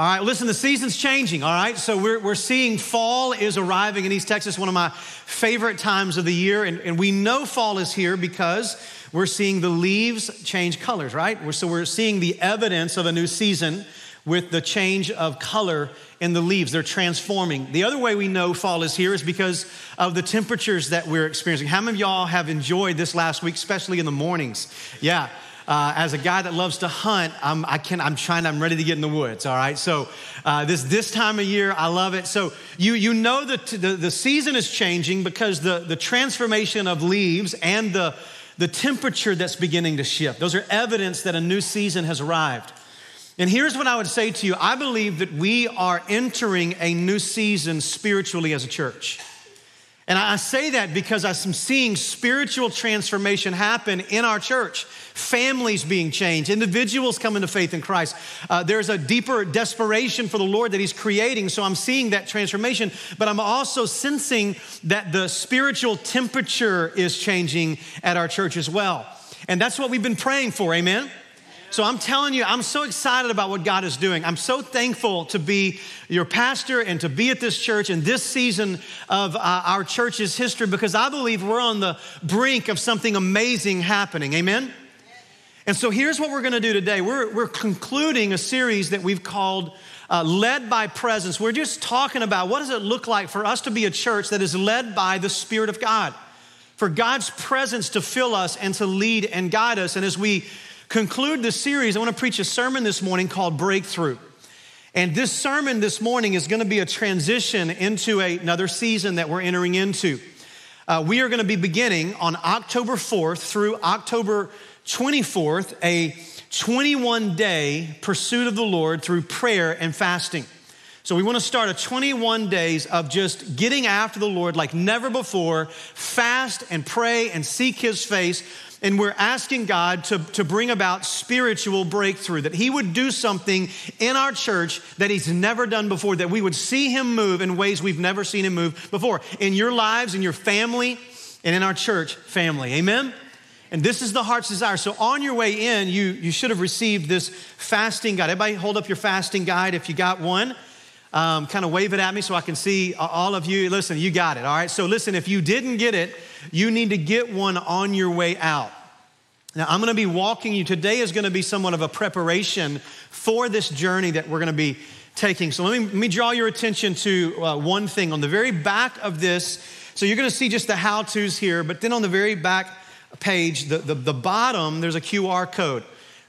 All right, listen, the season's changing, all right? So we're, we're seeing fall is arriving in East Texas, one of my favorite times of the year. And, and we know fall is here because we're seeing the leaves change colors, right? We're, so we're seeing the evidence of a new season with the change of color in the leaves. They're transforming. The other way we know fall is here is because of the temperatures that we're experiencing. How many of y'all have enjoyed this last week, especially in the mornings? Yeah. Uh, as a guy that loves to hunt, I'm, I can, I'm trying, I'm ready to get in the woods, all right? So uh, this, this time of year, I love it. So you, you know that the, the season is changing because the, the transformation of leaves and the, the temperature that's beginning to shift. Those are evidence that a new season has arrived. And here's what I would say to you I believe that we are entering a new season spiritually as a church. And I say that because I'm seeing spiritual transformation happen in our church. Families being changed, individuals coming to faith in Christ. Uh, there's a deeper desperation for the Lord that He's creating. So I'm seeing that transformation, but I'm also sensing that the spiritual temperature is changing at our church as well. And that's what we've been praying for. Amen. So I'm telling you, I'm so excited about what God is doing. I'm so thankful to be your pastor and to be at this church in this season of uh, our church's history because I believe we're on the brink of something amazing happening. Amen? And so here's what we're going to do today. We're, we're concluding a series that we've called uh, Led by Presence. We're just talking about what does it look like for us to be a church that is led by the Spirit of God, for God's presence to fill us and to lead and guide us. And as we conclude the series, I want to preach a sermon this morning called Breakthrough. And this sermon this morning is going to be a transition into a, another season that we're entering into. Uh, we are going to be beginning on October 4th through October 24th, a 21 day pursuit of the Lord through prayer and fasting. So, we want to start a 21 days of just getting after the Lord like never before, fast and pray and seek His face and we're asking God to, to bring about spiritual breakthrough, that He would do something in our church that He's never done before, that we would see Him move in ways we've never seen Him move before in your lives, in your family, and in our church family. Amen? And this is the heart's desire. So on your way in, you, you should have received this fasting guide. Everybody hold up your fasting guide if you got one. Um, kind of wave it at me so I can see all of you. Listen, you got it, all right? So listen, if you didn't get it, you need to get one on your way out. Now, I'm going to be walking you. Today is going to be somewhat of a preparation for this journey that we're going to be taking. So, let me, let me draw your attention to uh, one thing. On the very back of this, so you're going to see just the how to's here, but then on the very back page, the, the, the bottom, there's a QR code.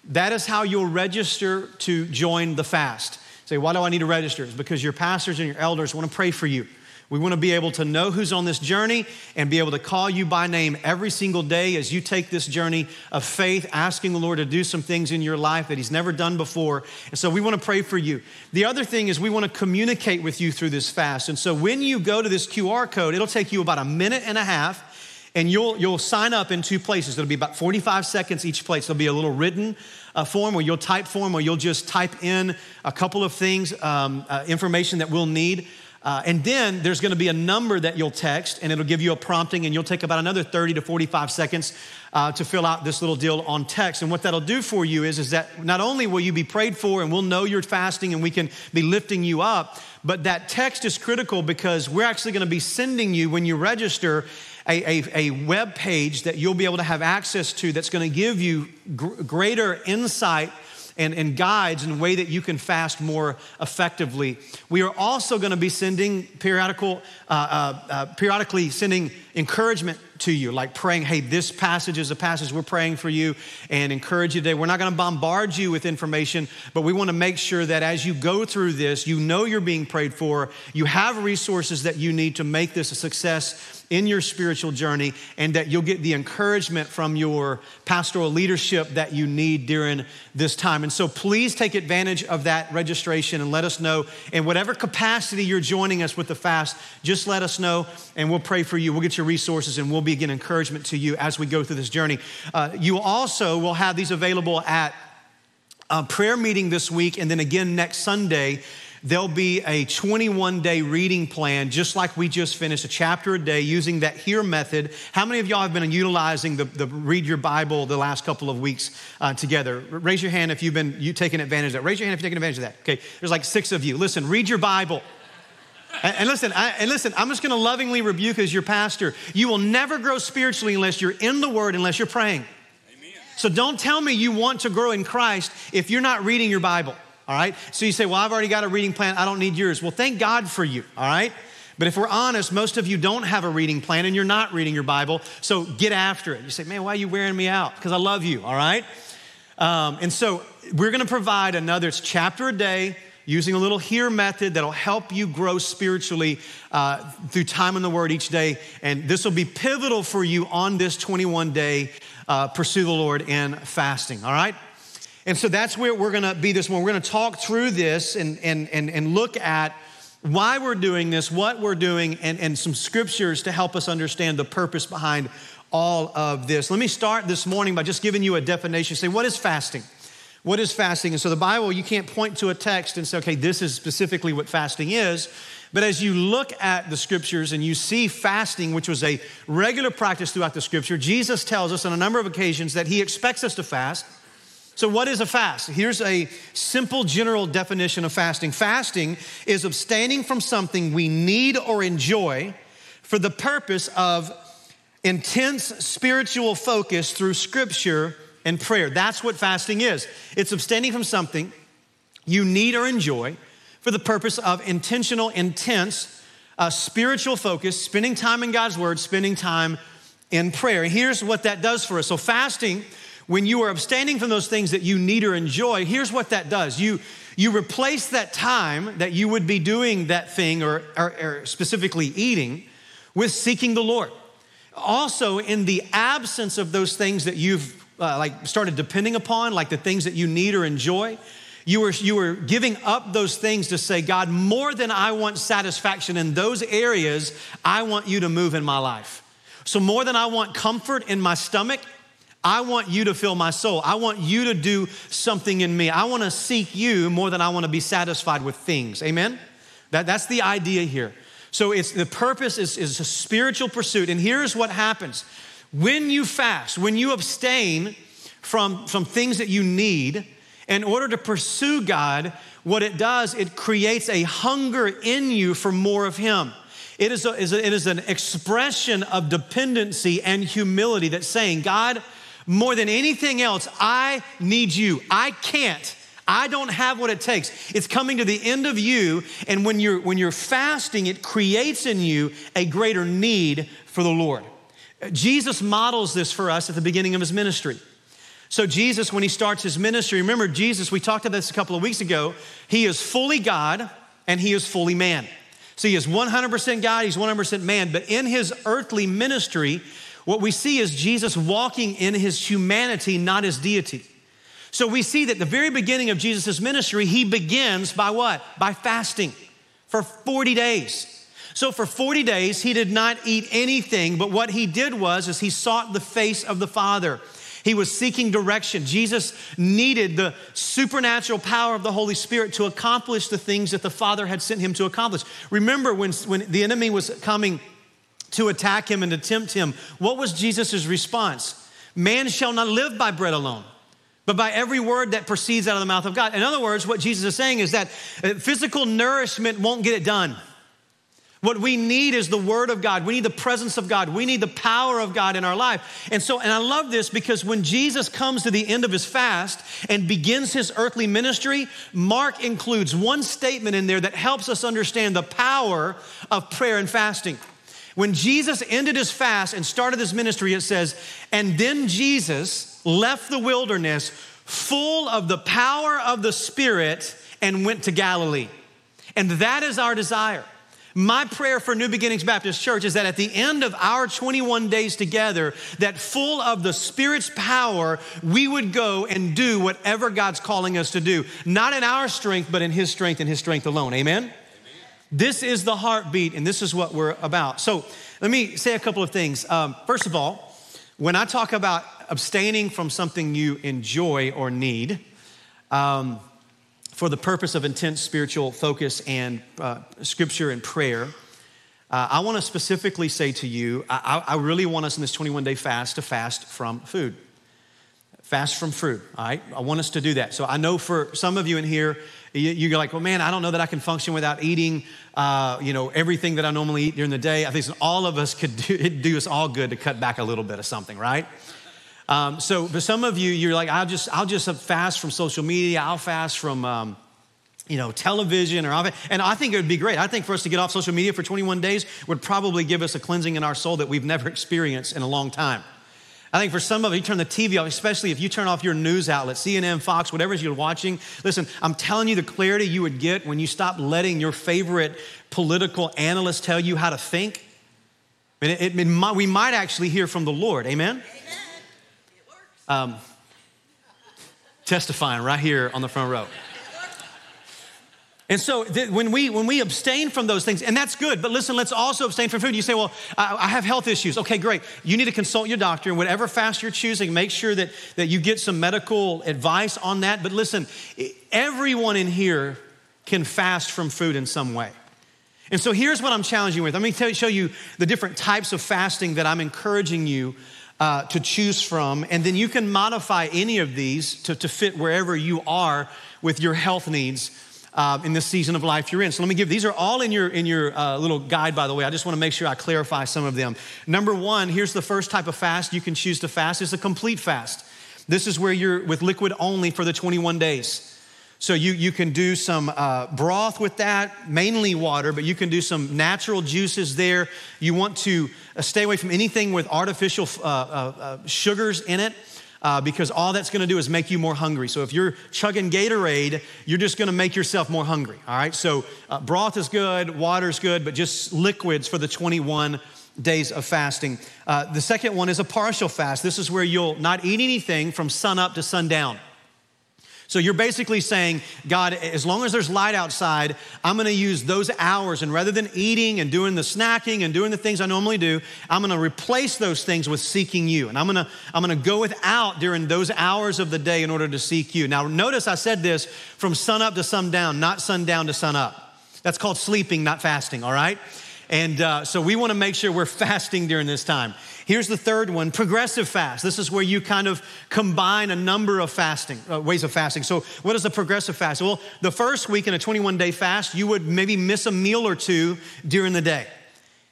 That is how you'll register to join the fast. Say, why do I need to register? It's because your pastors and your elders want to pray for you. We want to be able to know who's on this journey and be able to call you by name every single day as you take this journey of faith, asking the Lord to do some things in your life that He's never done before. And so we want to pray for you. The other thing is we want to communicate with you through this fast. And so when you go to this QR code, it'll take you about a minute and a half and you'll, you'll sign up in two places. It'll be about 45 seconds each place. There'll be a little written uh, form where you'll type form where you'll just type in a couple of things, um, uh, information that we'll need. Uh, and then there's going to be a number that you'll text, and it'll give you a prompting, and you'll take about another 30 to 45 seconds uh, to fill out this little deal on text. And what that'll do for you is, is that not only will you be prayed for, and we'll know you're fasting, and we can be lifting you up, but that text is critical because we're actually going to be sending you when you register a, a, a, web page that you'll be able to have access to that's going to give you gr- greater insight and, and guides in a way that you can fast more effectively. We are also going to be sending periodical, uh, uh, uh, periodically sending encouragement to you, like praying, hey, this passage is a passage we're praying for you and encourage you today. We're not going to bombard you with information, but we want to make sure that as you go through this, you know you're being prayed for, you have resources that you need to make this a success in your spiritual journey and that you'll get the encouragement from your pastoral leadership that you need during this time. And so please take advantage of that registration and let us know in whatever capacity you're joining us with the fast, just let us know and we'll pray for you. We'll get your resources and we'll be again encouragement to you as we go through this journey. Uh, you also will have these available at a prayer meeting this week and then again next Sunday there'll be a 21 day reading plan, just like we just finished, a chapter a day using that HEAR method. How many of y'all have been utilizing the, the Read Your Bible the last couple of weeks uh, together? Raise your hand if you've been you taking advantage of that. Raise your hand if you're taking advantage of that. Okay, there's like six of you. Listen, read your Bible. And, and listen, I, and listen, I'm just going to lovingly rebuke as your pastor. You will never grow spiritually unless you're in the Word, unless you're praying. Amen. So don't tell me you want to grow in Christ if you're not reading your Bible. All right. So you say, well, I've already got a reading plan. I don't need yours. Well, thank God for you. All right. But if we're honest, most of you don't have a reading plan and you're not reading your Bible. So get after it. You say, man, why are you wearing me out? Because I love you. All right. Um, and so we're going to provide another It's chapter a day using a little HEAR method that'll help you grow spiritually uh, through time in the Word each day. And this will be pivotal for you on this 21 day uh, pursue the Lord in fasting, all right? And so that's where we're gonna be this morning. We're gonna talk through this and, and, and, and look at why we're doing this, what we're doing, and, and some scriptures to help us understand the purpose behind all of this. Let me start this morning by just giving you a definition. Say, what is fasting? What is fasting? And so the Bible, you can't point to a text and say, okay, this is specifically what fasting is. But as you look at the scriptures and you see fasting, which was a regular practice throughout the scripture, Jesus tells us on a number of occasions that he expects us to fast. So, what is a fast? Here's a simple general definition of fasting fasting is abstaining from something we need or enjoy for the purpose of intense spiritual focus through scripture and prayer. That's what fasting is it's abstaining from something you need or enjoy for the purpose of intentional, intense uh, spiritual focus, spending time in God's Word, spending time in prayer. Here's what that does for us. So, fasting, when you are abstaining from those things that you need or enjoy, here's what that does. You, you replace that time that you would be doing that thing or, or, or specifically eating with seeking the Lord. Also, in the absence of those things that you've uh, like started depending upon, like the things that you need or enjoy. You were, you were giving up those things to say, God, more than I want satisfaction in those areas, I want you to move in my life. So, more than I want comfort in my stomach, I want you to fill my soul. I want you to do something in me. I want to seek you more than I want to be satisfied with things. Amen? That, that's the idea here. So it's the purpose is, is a spiritual pursuit. And here's what happens when you fast, when you abstain from, from things that you need, in order to pursue God, what it does, it creates a hunger in you for more of Him. It is, a, it is an expression of dependency and humility that's saying, God, more than anything else, I need you. I can't. I don't have what it takes. It's coming to the end of you, and when you're when you're fasting, it creates in you a greater need for the Lord. Jesus models this for us at the beginning of his ministry. So, Jesus, when he starts his ministry, remember, Jesus, we talked about this a couple of weeks ago, he is fully God and he is fully man. So, he is 100% God, he's 100% man. But in his earthly ministry, what we see is Jesus walking in his humanity, not his deity. So, we see that the very beginning of Jesus' ministry, he begins by what? By fasting for 40 days. So for 40 days, he did not eat anything, but what he did was is he sought the face of the Father. He was seeking direction. Jesus needed the supernatural power of the Holy Spirit to accomplish the things that the Father had sent him to accomplish. Remember when, when the enemy was coming to attack him and to tempt him, what was Jesus' response? Man shall not live by bread alone, but by every word that proceeds out of the mouth of God. In other words, what Jesus is saying is that uh, physical nourishment won't get it done. What we need is the Word of God. We need the presence of God. We need the power of God in our life. And so, and I love this because when Jesus comes to the end of his fast and begins his earthly ministry, Mark includes one statement in there that helps us understand the power of prayer and fasting. When Jesus ended his fast and started his ministry, it says, and then Jesus left the wilderness full of the power of the Spirit and went to Galilee. And that is our desire. My prayer for New Beginnings Baptist Church is that at the end of our 21 days together, that full of the Spirit's power, we would go and do whatever God's calling us to do, not in our strength, but in His strength and His strength alone. Amen? Amen? This is the heartbeat, and this is what we're about. So let me say a couple of things. Um, first of all, when I talk about abstaining from something you enjoy or need, um, for the purpose of intense spiritual focus and uh, scripture and prayer, uh, I want to specifically say to you, I, I really want us in this 21 day fast to fast from food. Fast from fruit, all right? I want us to do that. So I know for some of you in here, you're like, well, man, I don't know that I can function without eating, uh, you know, everything that I normally eat during the day. I think all of us could do, do us all good to cut back a little bit of something, right? Um, so for some of you, you're like, I'll just, I'll just fast from social media. I'll fast from, um, you know, television or and I think it would be great. I think for us to get off social media for 21 days would probably give us a cleansing in our soul that we've never experienced in a long time. I think for some of you, turn the TV off, especially if you turn off your news outlet, CNN, Fox, whatever you're watching. Listen, I'm telling you the clarity you would get when you stop letting your favorite political analyst tell you how to think. it, it, it, we might actually hear from the Lord. Amen? Amen. Um, testifying right here on the front row. And so th- when, we, when we abstain from those things, and that's good, but listen, let's also abstain from food. You say, well, I, I, have health issues. Okay, great. You need to consult your doctor, and whatever fast you're choosing, make sure that, that you get some medical advice on that. But listen, everyone in here can fast from food in some way. And so here's what I'm challenging you with. Let me tell, show you the different types of fasting that I'm encouraging you uh, to choose from. And then you can modify any of these to, to fit wherever you are with your health needs uh, in this season of life you're in. So let me give these are all in your in your uh, little guide. By the way, I just want to make sure I clarify some of them. Number one, here's the first type of fast you can choose to fast is a complete fast. This is where you're with liquid only for the 21 days. So you, you can do some uh, broth with that, mainly water, but you can do some natural juices there. You want to uh, stay away from anything with artificial uh, uh, uh sugars in it uh, because all that's gonna do is make you more hungry. So if you're chugging Gatorade, you're just gonna make yourself more hungry, all right? So broth is good, water's good, but just liquids for the 21 days of fasting. The second one is a partial fast. This is where you'll not eat anything from sun up to sundown. So you're basically saying, God, as long as there's light outside, I'm gonna use those hours, and rather than eating and doing the snacking and doing the things I normally do, I'm gonna replace those things with seeking you. And I'm gonna, I'm gonna go without during those hours of the day in order to seek you. Now, notice I said this from sun up to sundown, not sundown to sun up. That's called sleeping, not fasting, all right? And uh, so we wanna make sure we're fasting during this time. Here's the third one progressive fast. This is where you kind of combine a number of fasting, uh, ways of fasting. So, what is a progressive fast? Well, the first week in a 21 day fast, you would maybe miss a meal or two during the day.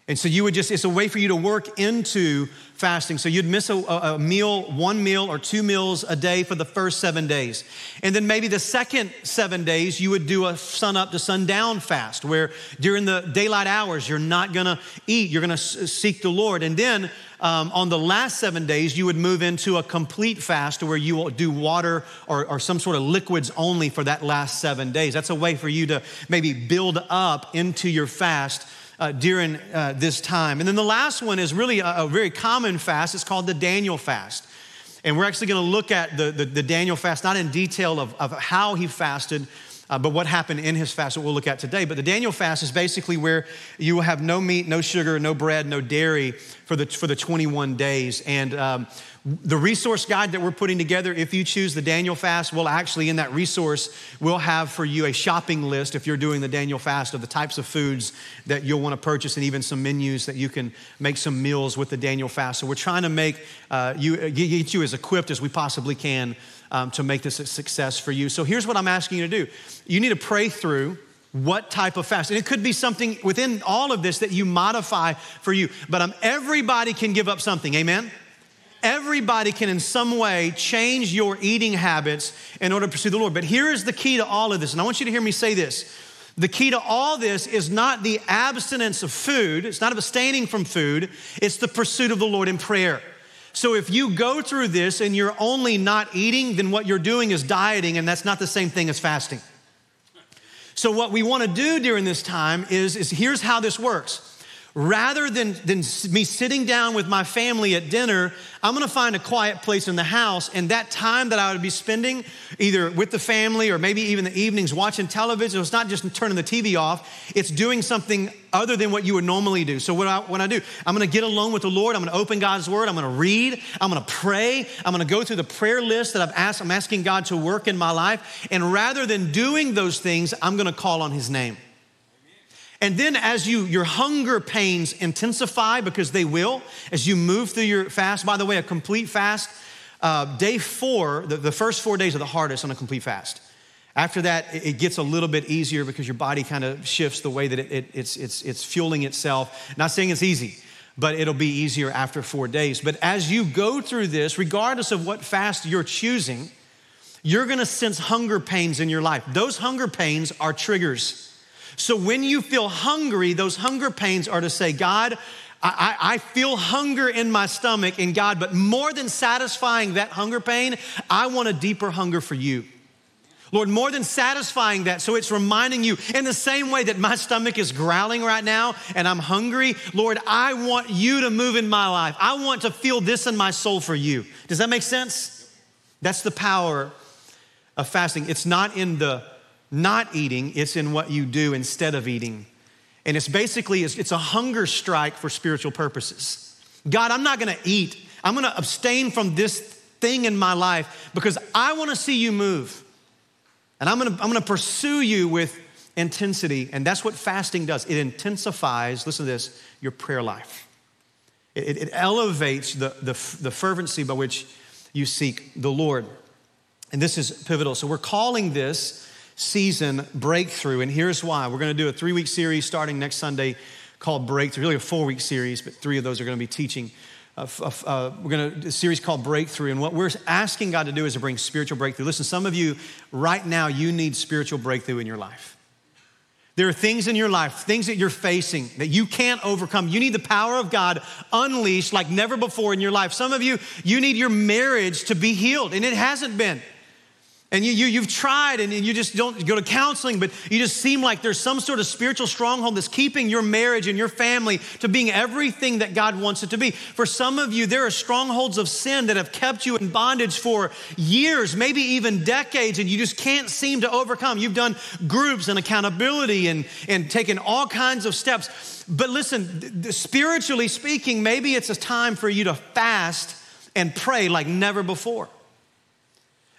And so you would just, it's a way for you to work into fasting. So you'd miss a, a, meal, one meal or two meals a day for the first seven days. And then maybe the second seven days, you would do a sun up to sundown fast, where during the daylight hours, you're not gonna eat, you're gonna seek the Lord. And then um, on the last seven days, you would move into a complete fast where you will do water or, or some sort of liquids only for that last seven days. That's a way for you to maybe build up into your fast uh, during uh, this time. And then the last one is really a, a, very common fast. It's called the Daniel fast. And we're actually going to look at the, the, the, Daniel fast, not in detail of, of how he fasted, uh, but what happened in his fast, what we'll look at today. But the Daniel fast is basically where you will have no meat, no sugar, no bread, no dairy for the, for the 21 days. And um, the resource guide that we're putting together, if you choose the Daniel fast, will actually, in that resource, we'll have for you a shopping list if you're doing the Daniel fast of the types of foods that you'll want to purchase and even some menus that you can make some meals with the Daniel fast. So we're trying to make uh, you, get you as equipped as we possibly can um, to make this a success for you. So here's what I'm asking you to do you need to pray through what type of fast. And it could be something within all of this that you modify for you. But um, everybody can give up something, amen? Everybody can, in some way, change your eating habits in order to pursue the Lord. But here is the key to all of this, and I want you to hear me say this. The key to all this is not the abstinence of food, it's not abstaining from food, it's the pursuit of the Lord in prayer. So if you go through this and you're only not eating, then what you're doing is dieting, and that's not the same thing as fasting. So, what we want to do during this time is, is here's how this works rather than, than me sitting down with my family at dinner, I'm gonna find a quiet place in the house. And that time that I would be spending either with the family or maybe even the evenings watching television, it's not just turning the TV off, it's doing something other than what you would normally do. So, what I, what I do, I'm gonna get alone with the Lord, I'm gonna open God's Word, I'm gonna read, I'm gonna pray, I'm gonna go through the prayer list that I've asked, I'm asking God to work in my life. And rather than doing those things, I'm gonna call on His name. And then as you your hunger pains intensify because they will as you move through your fast. By the way, a complete fast, uh, day four, the, the first four days are the hardest on a complete fast. After that, it gets a little bit easier because your body kind of shifts the way that it, it, it's, it's, it's fueling itself. Not saying it's easy, but it'll be easier after four days. But as you go through this, regardless of what fast you're choosing, you're gonna sense hunger pains in your life. Those hunger pains are triggers. So when you feel hungry, those hunger pains are to say, God, I, I, feel hunger in my stomach, and God, but more than satisfying that hunger pain, I want a deeper hunger for you. Lord, more than satisfying that, so it's reminding you in the same way that my stomach is growling right now and I'm hungry, Lord, I want you to move in my life. I want to feel this in my soul for you. Does that make sense? That's the power of fasting. It's not in the not eating, it's in what you do instead of eating. And it's basically, it's a hunger strike for spiritual purposes. God, I'm not gonna eat. I'm gonna abstain from this thing in my life because I wanna see you move. And I'm gonna, I'm gonna pursue you with intensity. And that's what fasting does it intensifies, listen to this, your prayer life. It, it elevates the, the, the fervency by which you seek the Lord. And this is pivotal. So we're calling this season breakthrough. And here's why we're going to do a three week series starting next Sunday called Breakthrough, really a four week series, but three of those are going to be teaching. Uh, uh, we're going to a series called Breakthrough, and what we're asking God to do is to bring spiritual breakthrough. Listen, some of you right now you need spiritual breakthrough in your life. There are things in your life, things that you're facing that you can't overcome. You need the power of God unleashed like never before in your life. Some of you, you need your marriage to be healed, and it hasn't been. And you, you, have tried and you just don't go to counseling, but you just seem like there's some sort of spiritual stronghold that's keeping your marriage and your family to being everything that God wants it to be. For some of you, there are strongholds of sin that have kept you in bondage for years, maybe even decades, and you just can't seem to overcome. You've done groups and accountability and, and taken all kinds of steps. But listen, spiritually speaking, maybe it's a time for you to fast and pray like never before.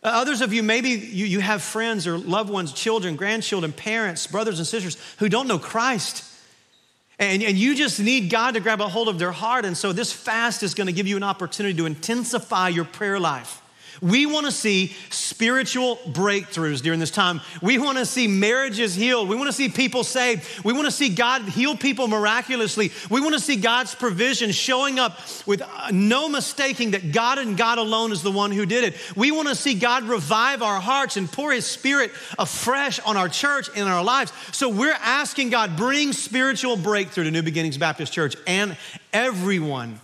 Uh, others of you, maybe you, you have friends or loved ones, children, grandchildren, parents, brothers and sisters who don't know Christ. And, and you just need God to grab a hold of their heart. And so this fast is going to give you an opportunity to intensify your prayer life. We want to see spiritual breakthroughs during this time. We want to see marriages healed. We want to see people saved. We want to see God heal people miraculously. We want to see God's provision showing up with uh, no mistaking that God and God alone is the one who did it. We want to see God revive our hearts and pour His Spirit afresh on our church and our lives. So we're asking God, bring spiritual breakthrough to New Beginnings Baptist Church and everyone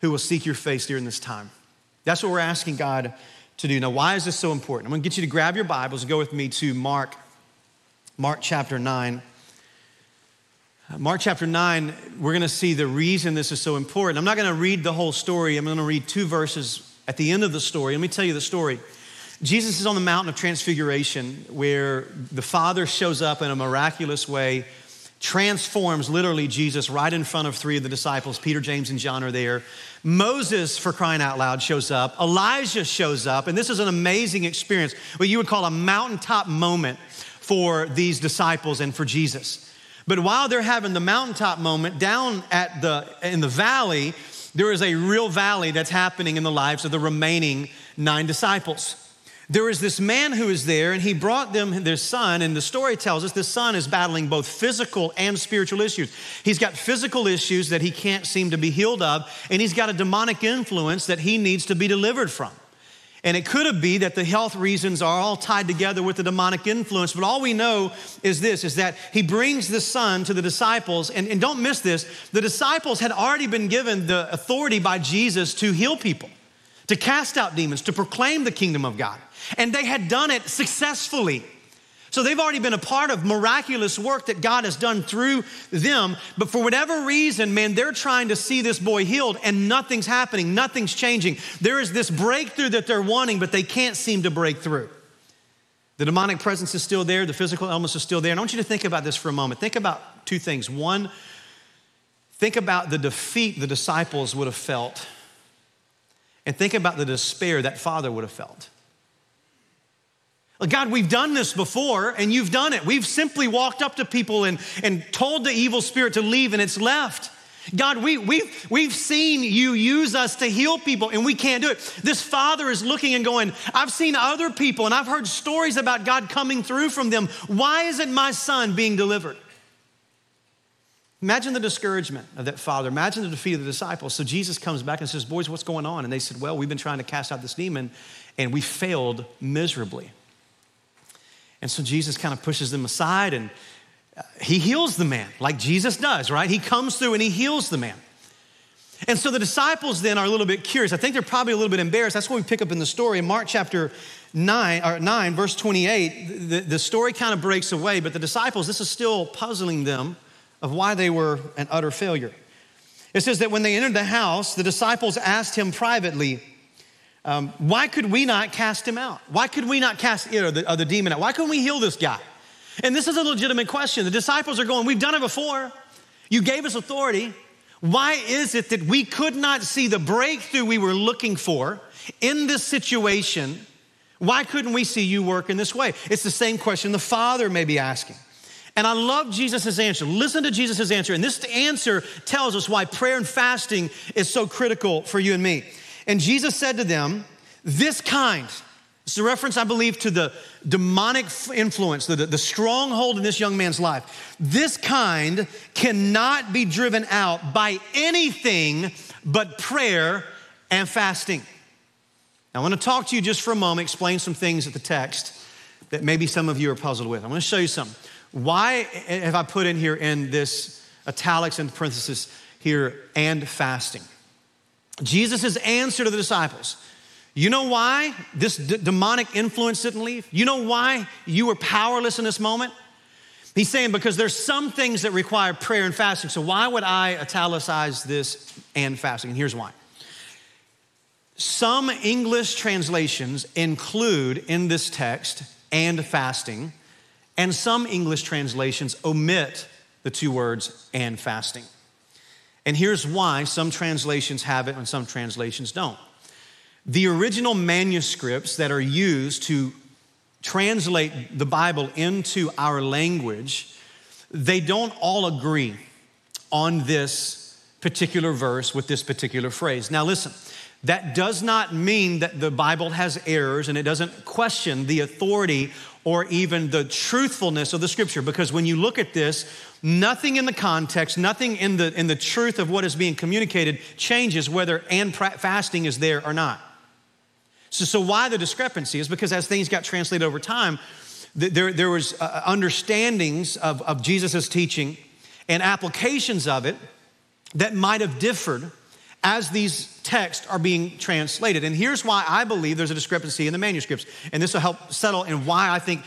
who will seek your face during this time. That's what we're asking God to do. Now, why is this so important? I'm going to get you to grab your Bibles and go with me to Mark, Mark chapter 9. Mark chapter 9, we're going to see the reason this is so important. I'm not going to read the whole story. I'm going to read two verses at the end of the story. Let me tell you the story. Jesus is on the mountain of transfiguration where the Father shows up in a miraculous way, transforms literally Jesus right in front of three of the disciples. Peter, James, and John are there. Moses, for crying out loud, shows up. Elijah shows up. And this is an amazing experience, what you would call a mountaintop moment for these disciples and for Jesus. But while they're having the mountaintop moment, down at the, in the valley, there is a real valley that's happening in the lives of the remaining nine disciples there was this man who is there and he brought them their son and the story tells us the son is battling both physical and spiritual issues. He's got physical issues that he can't seem to be healed of and he's got a demonic influence that he needs to be delivered from. And it could have been that the health reasons are all tied together with the demonic influence but all we know is this is that he brings the son to the disciples and, and don't miss this the disciples had already been given the authority by jesus to heal people to cast out demons to proclaim the kingdom of god and they had done it successfully. So they've already been a part of miraculous work that God has done through them. But for whatever reason, man, they're trying to see this boy healed and nothing's happening, nothing's changing. There is this breakthrough that they're wanting, but they can't seem to break through. The demonic presence is still there, the physical illness is still there. And I want you to think about this for a moment. Think about two things. One, think about the defeat the disciples would have felt, and think about the despair that father would have felt. God, we've done this before and you've done it. We've simply walked up to people and, and told the evil spirit to leave and it's left. God, we, we've, we've seen you use us to heal people and we can't do it. This father is looking and going, I've seen other people and I've heard stories about God coming through from them. Why isn't my son being delivered? Imagine the discouragement of that father. Imagine the defeat of the disciples. So Jesus comes back and says, Boys, what's going on? And they said, Well, we've been trying to cast out this demon and we failed miserably. And so Jesus kind of pushes them aside and uh, he heals the man, like Jesus does, right? He comes through and he heals the man. And so the disciples then are a little bit curious. I think they're probably a little bit embarrassed. That's what we pick up in the story. In Mark chapter 9, or 9 verse 28, the, the story kind of breaks away, but the disciples, this is still puzzling them of why they were an utter failure. It says that when they entered the house, the disciples asked him privately, um, why could we not cast him out? Why could we not cast you know, the, uh, the demon out? Why couldn't we heal this guy? And this is a legitimate question. The disciples are going, We've done it before. You gave us authority. Why is it that we could not see the breakthrough we were looking for in this situation? Why couldn't we see you work in this way? It's the same question the Father may be asking. And I love Jesus' answer. Listen to Jesus' answer. And this answer tells us why prayer and fasting is so critical for you and me. And Jesus said to them, This kind, it's a reference, I believe, to the demonic influence, the, the stronghold in this young man's life. This kind cannot be driven out by anything but prayer and fasting. Now, I want to talk to you just for a moment, explain some things at the text that maybe some of you are puzzled with. I'm going to show you something. Why have I put in here in this italics and parenthesis here and fasting? Jesus' answer to the disciples. You know why this d- demonic influence didn't leave? You know why you were powerless in this moment? He's saying because there's some things that require prayer and fasting. So why would I italicize this and fasting? And here's why. Some English translations include in this text and fasting, and some English translations omit the two words and fasting. And here's why some translations have it and some translations don't. The original manuscripts that are used to translate the Bible into our language, they don't all agree on this particular verse with this particular phrase. Now, listen, that does not mean that the Bible has errors and it doesn't question the authority or even the truthfulness of the scripture because when you look at this, nothing in the context, nothing in the, in the truth of what is being communicated changes whether and fasting is there or not. So, so why the discrepancy is because as things got translated over time, there, there was uh, understandings of, of Jesus' teaching and applications of it that might have differed as these texts are being translated. And here's why I believe there's a discrepancy in the manuscripts. And this will help settle in why I think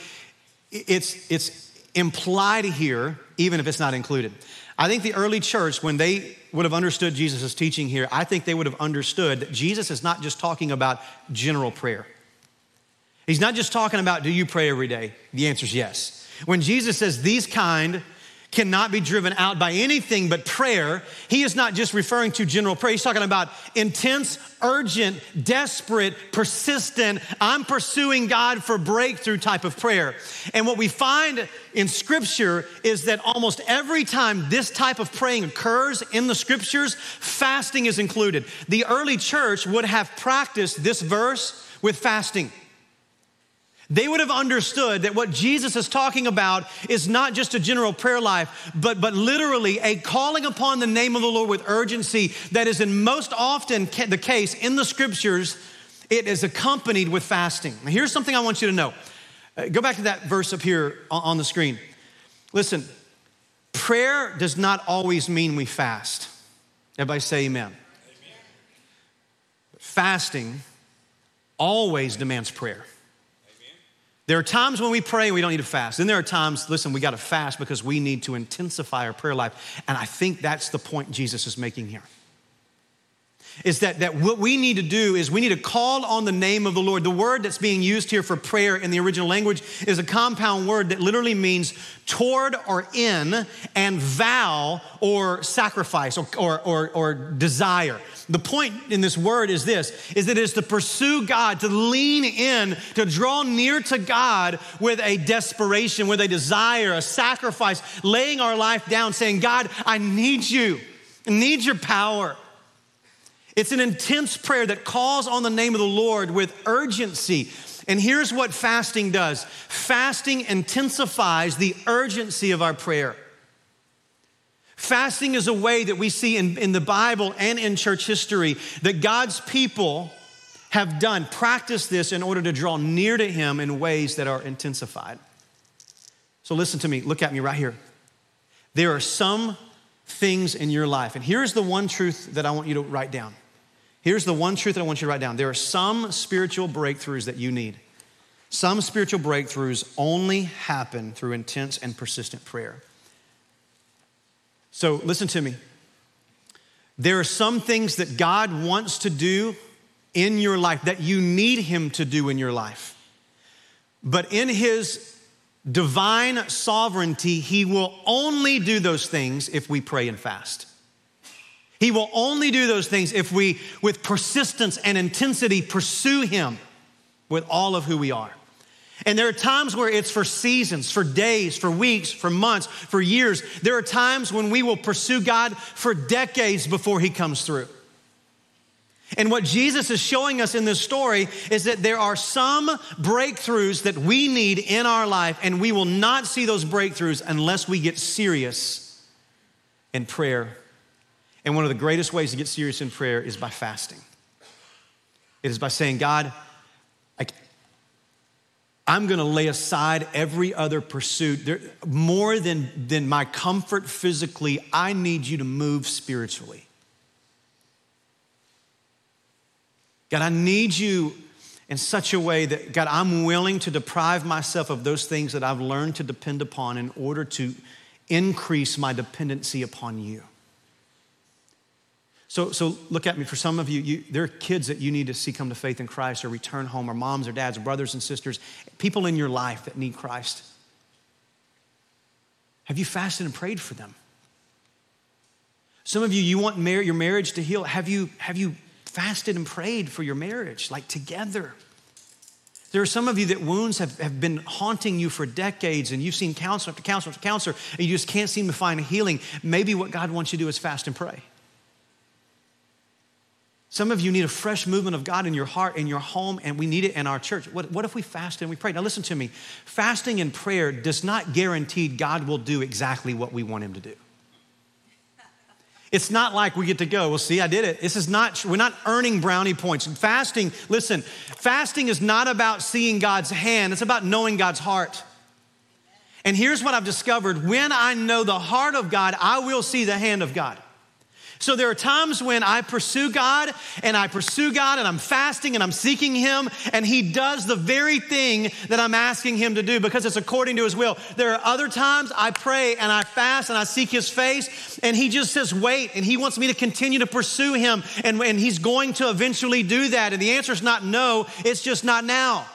it's, it's implied here, even if it's not included. I think the early church, when they would have understood Jesus' teaching here, I think they would have understood that Jesus is not just talking about general prayer. He's not just talking about, do you pray every day? The answer is yes. When Jesus says these kind cannot be driven out by anything but prayer, he is not just referring to general prayer. He's talking about intense, urgent, desperate, persistent, I'm pursuing God for breakthrough type of prayer. And what we find in scripture is that almost every time this type of praying occurs in the scriptures, fasting is included. The early church would have practiced this verse with fasting they would have understood that what Jesus is talking about is not just a general prayer life, but, but literally a calling upon the name of the Lord with urgency that is in most often the case in the scriptures. It is accompanied with fasting. Now, here's something I want you to know. Uh, go back to that verse up here on the screen. Listen, prayer does not always mean we fast. Everybody say amen. amen. Fasting always demands prayer. There are times when we pray and we don't need to fast. Then there are times, listen, we got to fast because we need to intensify our prayer life. And I think that's the point Jesus is making here is that, that what we need to do is we need to call on the name of the Lord. The word that's being used here for prayer in the original language is a compound word that literally means toward or in and vow or sacrifice or, or, or, or desire. The point in this word is this, is that it is to pursue God, to lean in, to draw near to God with a desperation, with a desire, a sacrifice, laying our life down, saying, God, I need you. I need your power. It's an intense prayer that calls on the name of the Lord with urgency. And here's what fasting does fasting intensifies the urgency of our prayer. Fasting is a way that we see in, in the Bible and in church history that God's people have done, practice this in order to draw near to Him in ways that are intensified. So listen to me, look at me right here. There are some things in your life, and here's the one truth that I want you to write down Here's the one truth that I want you to write down there are some spiritual breakthroughs that you need. Some spiritual breakthroughs only happen through intense and persistent prayer. So, listen to me. There are some things that God wants to do in your life that you need Him to do in your life. But in His divine sovereignty, He will only do those things if we pray and fast. He will only do those things if we, with persistence and intensity, pursue Him with all of who we are. And there are times where it's for seasons, for days, for weeks, for months, for years. There are times when we will pursue God for decades before He comes through. And what Jesus is showing us in this story is that there are some breakthroughs that we need in our life, and we will not see those breakthroughs unless we get serious in prayer and one of the greatest ways to get serious in prayer is by fasting. It is by saying, God, I, I'm going to lay aside every other pursuit. There, more than, than my comfort physically, I need you to move spiritually. God, I need you in such a way that, God, I'm willing to deprive myself of those things that I've learned to depend upon in order to increase my dependency upon you. So, so look at me. For some of you, you, there are kids that you need to see come to faith in Christ or return home, or moms or dads, or brothers and sisters, people in your life that need Christ. Have you fasted and prayed for them? Some of you, you want mar- your marriage to heal. Have you, have you fasted and prayed for your marriage, like together? There are some of you that wounds have, have been haunting you for decades and you've seen counselor after counselor after counselor and you just can't seem to find a healing. Maybe what God wants you to do is fast and pray. Some of you need a fresh movement of God in your heart, in your home, and we need it in our church. What, what if we fast and we pray? Now, listen to me. Fasting and prayer does not guarantee God will do exactly what we want Him to do. It's not like we get to go, well, see, I did it. This is not, we're not earning brownie points. Fasting, listen, fasting is not about seeing God's hand, it's about knowing God's heart. And here's what I've discovered when I know the heart of God, I will see the hand of God. So there are times when I pursue God and I pursue God and I'm fasting and I'm seeking Him and He does the very thing that I'm asking Him to do because it's according to His will. There are other times I pray and I fast and I seek His face and He just says, wait, and He wants me to continue to pursue Him and, and He's going to eventually do that. And the answer is not no, it's just not now.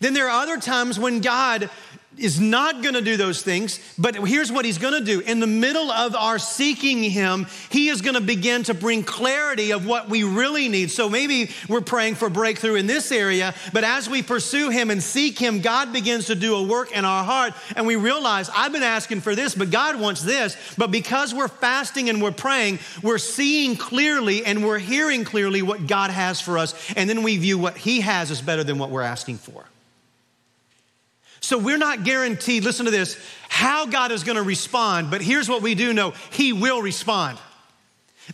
Then there are other times when God is not going to do those things, but here's what he's going to do. In the middle of our seeking him, he is going to begin to bring clarity of what we really need. So maybe we're praying for breakthrough in this area, but as we pursue him and seek him, God begins to do a work in our heart, and we realize, I've been asking for this, but God wants this. But because we're fasting and we're praying, we're seeing clearly and we're hearing clearly what God has for us, and then we view what he has as better than what we're asking for. So we're not guaranteed, listen to this, how God is going to respond, but here's what we do know He will respond.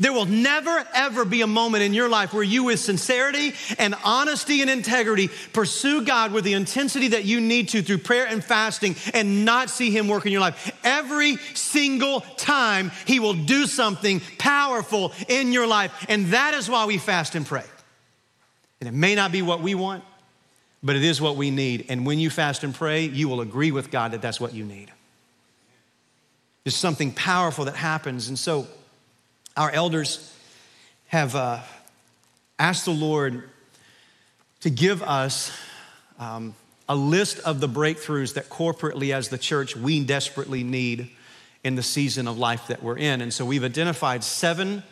There will never, ever be a moment in your life where you, with sincerity and honesty and integrity, pursue God with the intensity that you need to through prayer and fasting and not see Him work in your life. Every single time, He will do something powerful in your life. And that is why we fast and pray. And it may not be what we want, but it is what we need. And when you fast and pray, you will agree with God that that's what you need. There's something powerful that happens. And so our elders have uh, asked the Lord to give us um, a list of the breakthroughs that corporately, as the church, we desperately need in the season of life that we're in. And so we've identified seven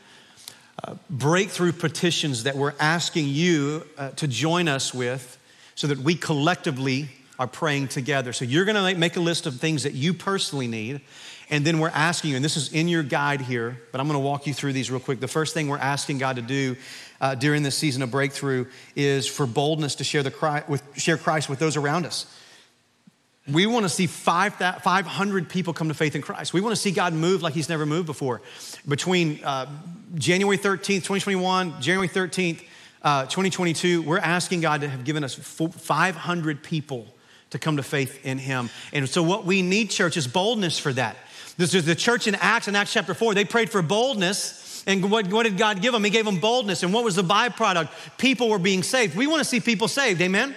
uh, breakthrough petitions that we're asking you uh, to join us with so that we collectively are praying together. So you're going to make a list of things that you personally need. And then we're asking you, and this is in your guide here, but I'm going to walk you through these real quick. The first thing we're asking God to do uh, during this season of breakthrough is for boldness to share, the Christ, with, share Christ with those around us. We want to see 500 people come to faith in Christ. We want to see God move like He's never moved before. Between uh, January 13th, 2021, January 13th, uh, 2022, we're asking God to have given us 500 people to come to faith in Him. And so, what we need, church, is boldness for that. This is the church in Acts, in Acts chapter 4, they prayed for boldness. And what, what did God give them? He gave them boldness. And what was the byproduct? People were being saved. We want to see people saved, amen?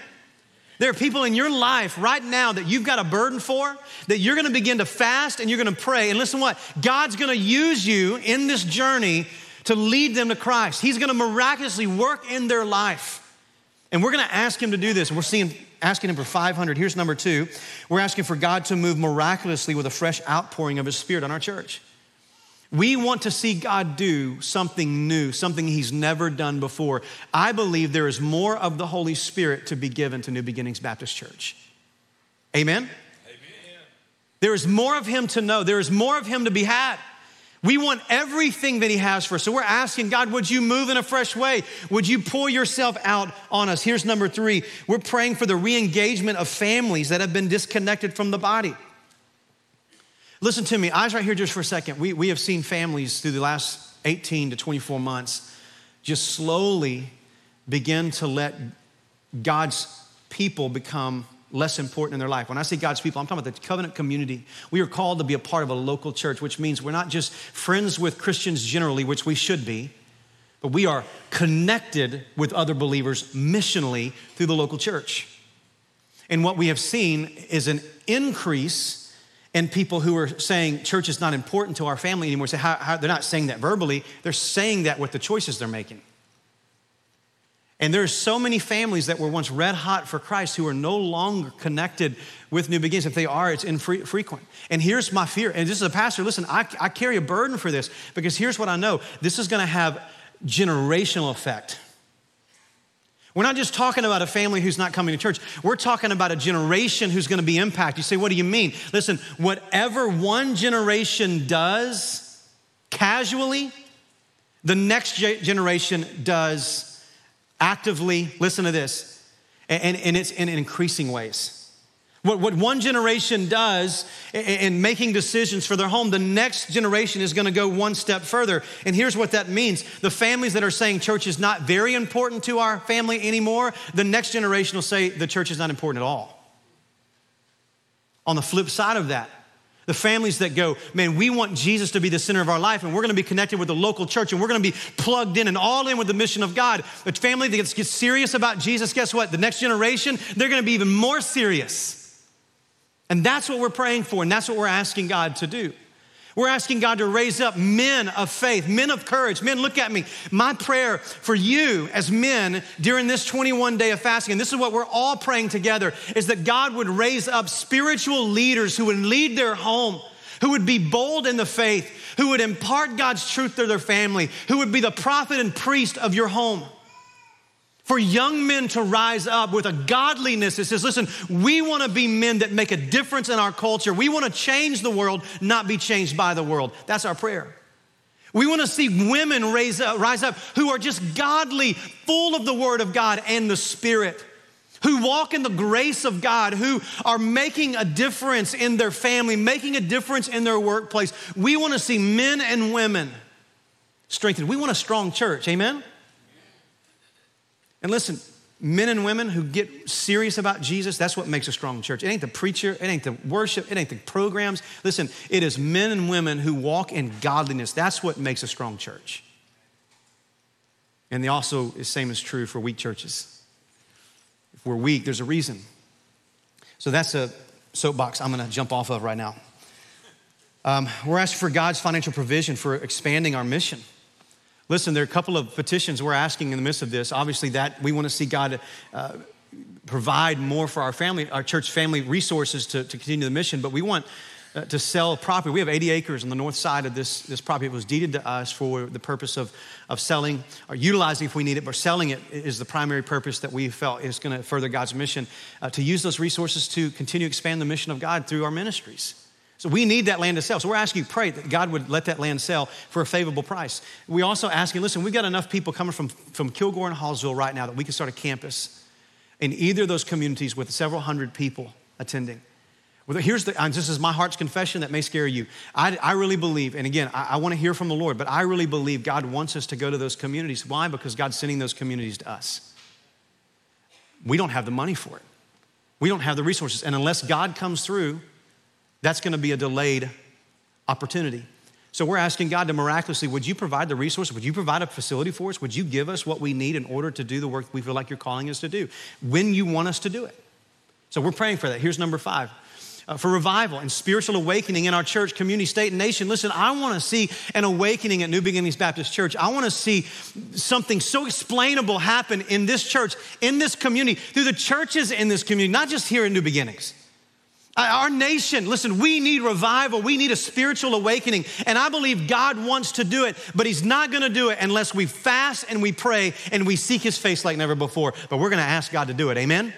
There are people in your life right now that you've got a burden for, that you're gonna begin to fast and you're gonna pray. And listen what? God's gonna use you in this journey to lead them to Christ. He's gonna miraculously work in their life. And we're gonna ask Him to do this. We're seeing, asking Him for 500. Here's number two we're asking for God to move miraculously with a fresh outpouring of His Spirit on our church. We want to see God do something new, something He's never done before. I believe there is more of the Holy Spirit to be given to New Beginnings Baptist Church. Amen? Amen. There is more of Him to know, there is more of Him to be had. We want everything that He has for us. So we're asking God, would you move in a fresh way? Would you pour yourself out on us? Here's number three we're praying for the re engagement of families that have been disconnected from the body. Listen to me, eyes right here just for a second. We, we have seen families through the last 18 to 24 months just slowly begin to let God's people become less important in their life. When I say God's people, I'm talking about the covenant community. We are called to be a part of a local church, which means we're not just friends with Christians generally, which we should be, but we are connected with other believers missionally through the local church. And what we have seen is an increase and people who are saying church is not important to our family anymore say how, how, they're not saying that verbally they're saying that with the choices they're making and there's so many families that were once red hot for christ who are no longer connected with new beginnings if they are it's infrequent and here's my fear and this is a pastor listen I, I carry a burden for this because here's what i know this is going to have generational effect we're not just talking about a family who's not coming to church. We're talking about a generation who's going to be impacted. You say, what do you mean? Listen, whatever one generation does casually, the next generation does actively. Listen to this, and, and it's in increasing ways. What, what one generation does in making decisions for their home, the next generation is going to go one step further. And here's what that means the families that are saying church is not very important to our family anymore, the next generation will say the church is not important at all. On the flip side of that, the families that go, man, we want Jesus to be the center of our life, and we're gonna be connected with the local church, and we're gonna be plugged in and all in with the mission of God. A family that gets serious about Jesus, guess what? The next generation, they're gonna be even more serious. And that's what we're praying for, and that's what we're asking God to do. We're asking God to raise up men of faith, men of courage. Men, look at me. My prayer for you as men during this 21 day of fasting, and this is what we're all praying together, is that God would raise up spiritual leaders who would lead their home, who would be bold in the faith, who would impart God's truth to their family, who would be the prophet and priest of your home for young men to rise up with a godliness that says, listen, we want to be men that make a difference in our culture. We want to change the world, not be changed by the world. That's our prayer. We want to see women raise up, rise up who are just godly, full of the word of God and the Spirit, who walk in the grace of God, who are making a difference in their family, making a difference in their workplace. We want to see men and women strengthened. We want a strong church. Amen? And listen, men and women who get serious about Jesus, that's what makes a strong church. It ain't the preacher, it ain't the worship, it ain't the programs. Listen, it is men and women who walk in godliness. That's what makes a strong church. And the also same is true for weak churches. If we're weak, there's a reason. So that's a soapbox I'm going to jump off of right now. Um, we're asking for God's financial provision for expanding our mission. Listen, there are a couple of petitions we're asking in the midst of this. Obviously, that we want to see God uh, provide more for our family, our church family resources to, to continue the mission, but we want uh, to sell property. We have 80 acres on the north side of this, this property. It was deeded to us for the purpose of, of selling or utilizing if we need it, but selling it is the primary purpose that we felt is going to further God's mission uh, to use those resources to continue to expand the mission of God through our ministries. So we need that land to sell. So we're asking you, pray that God would let that land sell for a favorable price. We also asking, listen, we've got enough people coming from, from Kilgore and Hallsville right now that we can start a campus in either of those communities with several hundred people attending. Well, here's the, this is my heart's confession that may scare you. I, I really believe, and again, I, I want to hear from the Lord, but I really believe God wants us to go to those communities. Why? Because God's sending those communities to us. We don't have the money for it. We don't have the resources. And unless God comes through, that's going to be a delayed opportunity. So we're asking God to miraculously, would you provide the resource? Would you provide a facility for us? Would you give us what we need in order to do the work we feel like you're calling us to do when you want us to do it? So we're praying for that. Here's number five uh, for revival and spiritual awakening in our church, community, state, and nation. Listen, I want to see an awakening at New Beginnings Baptist Church. I want to see something so explainable happen in this church, in this community, through the churches in this community, not just here in New Beginnings. Uh, our nation, listen, we need revival. We need a spiritual awakening. And I believe God wants to do it, but He's not gonna do it unless we fast and we pray and we seek His face like never before. But we're gonna ask God to do it. Amen?